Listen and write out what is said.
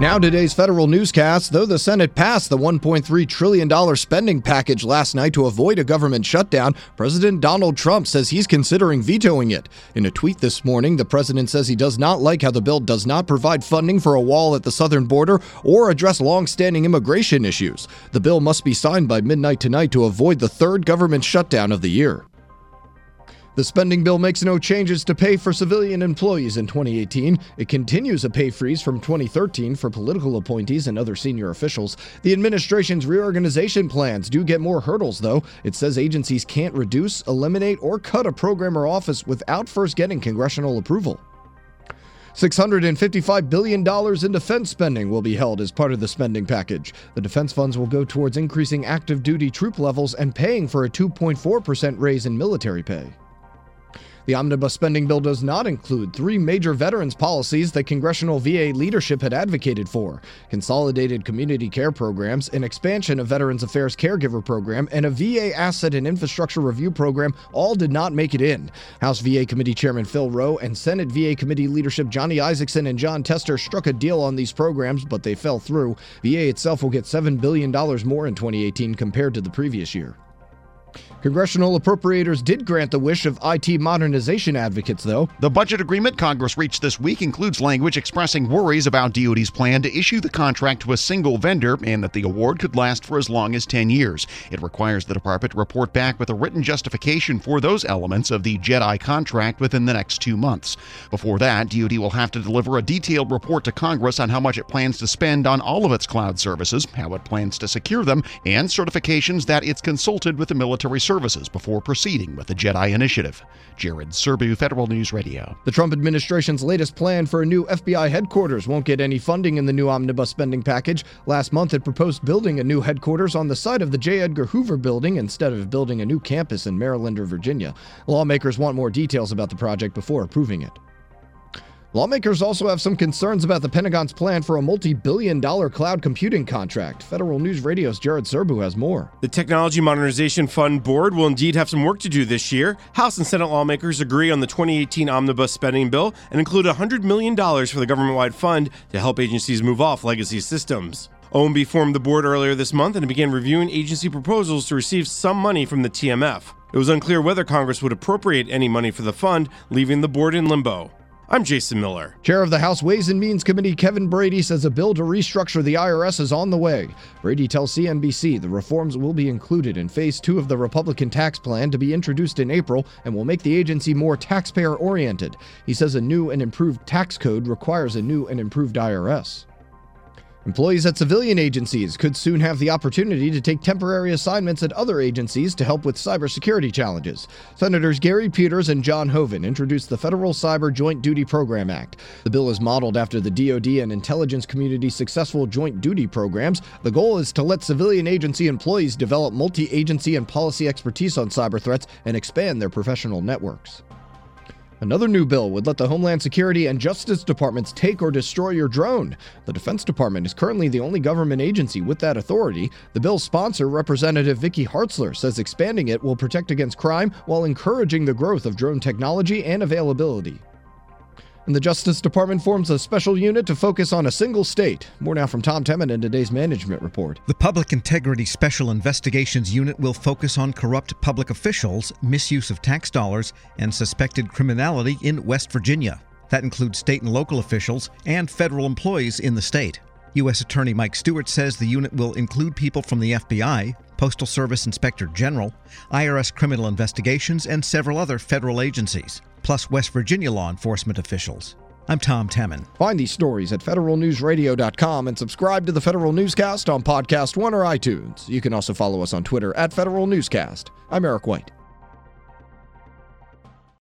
Now, today's federal newscast. Though the Senate passed the $1.3 trillion spending package last night to avoid a government shutdown, President Donald Trump says he's considering vetoing it. In a tweet this morning, the president says he does not like how the bill does not provide funding for a wall at the southern border or address long-standing immigration issues. The bill must be signed by midnight tonight to avoid the third government shutdown of the year. The spending bill makes no changes to pay for civilian employees in 2018. It continues a pay freeze from 2013 for political appointees and other senior officials. The administration's reorganization plans do get more hurdles, though. It says agencies can't reduce, eliminate, or cut a program or office without first getting congressional approval. $655 billion in defense spending will be held as part of the spending package. The defense funds will go towards increasing active duty troop levels and paying for a 2.4% raise in military pay. The omnibus spending bill does not include three major veterans policies that congressional VA leadership had advocated for consolidated community care programs, an expansion of Veterans Affairs caregiver program, and a VA asset and infrastructure review program all did not make it in. House VA Committee Chairman Phil Roe and Senate VA Committee leadership Johnny Isakson and Jon Tester struck a deal on these programs, but they fell through. VA itself will get $7 billion more in 2018 compared to the previous year. Congressional appropriators did grant the wish of IT modernization advocates, though. The budget agreement Congress reached this week includes language expressing worries about DoD's plan to issue the contract to a single vendor and that the award could last for as long as 10 years. It requires the department to report back with a written justification for those elements of the JEDI contract within the next two months. Before that, DoD will have to deliver a detailed report to Congress on how much it plans to spend on all of its cloud services, how it plans to secure them, and certifications that it's consulted with the military service services before proceeding with the JEDI initiative. Jared Serbu, Federal News Radio. The Trump administration's latest plan for a new FBI headquarters won't get any funding in the new omnibus spending package. Last month, it proposed building a new headquarters on the site of the J. Edgar Hoover building instead of building a new campus in Maryland or Virginia. Lawmakers want more details about the project before approving it. Lawmakers also have some concerns about the Pentagon's plan for a multi billion dollar cloud computing contract. Federal News Radio's Jared Serbu has more. The Technology Modernization Fund Board will indeed have some work to do this year. House and Senate lawmakers agree on the 2018 omnibus spending bill and include $100 million for the government wide fund to help agencies move off legacy systems. OMB formed the board earlier this month and began reviewing agency proposals to receive some money from the TMF. It was unclear whether Congress would appropriate any money for the fund, leaving the board in limbo. I'm Jason Miller. Chair of the House Ways and Means Committee Kevin Brady says a bill to restructure the IRS is on the way. Brady tells CNBC the reforms will be included in phase two of the Republican tax plan to be introduced in April and will make the agency more taxpayer oriented. He says a new and improved tax code requires a new and improved IRS. Employees at civilian agencies could soon have the opportunity to take temporary assignments at other agencies to help with cybersecurity challenges. Senators Gary Peters and John Hoeven introduced the Federal Cyber Joint Duty Program Act. The bill is modeled after the DoD and intelligence community's successful joint duty programs. The goal is to let civilian agency employees develop multi agency and policy expertise on cyber threats and expand their professional networks. Another new bill would let the Homeland Security and Justice Departments take or destroy your drone. The Defense Department is currently the only government agency with that authority. The bill's sponsor, Representative Vicky Hartzler, says expanding it will protect against crime while encouraging the growth of drone technology and availability. And the Justice Department forms a special unit to focus on a single state. More now from Tom Temin in today's management report. The Public Integrity Special Investigations Unit will focus on corrupt public officials, misuse of tax dollars, and suspected criminality in West Virginia. That includes state and local officials and federal employees in the state. U.S. Attorney Mike Stewart says the unit will include people from the FBI, Postal Service Inspector General, IRS Criminal Investigations, and several other federal agencies plus West Virginia law enforcement officials. I'm Tom Temin. Find these stories at federalnewsradio.com and subscribe to the Federal Newscast on Podcast One or iTunes. You can also follow us on Twitter at Federal Newscast. I'm Eric White.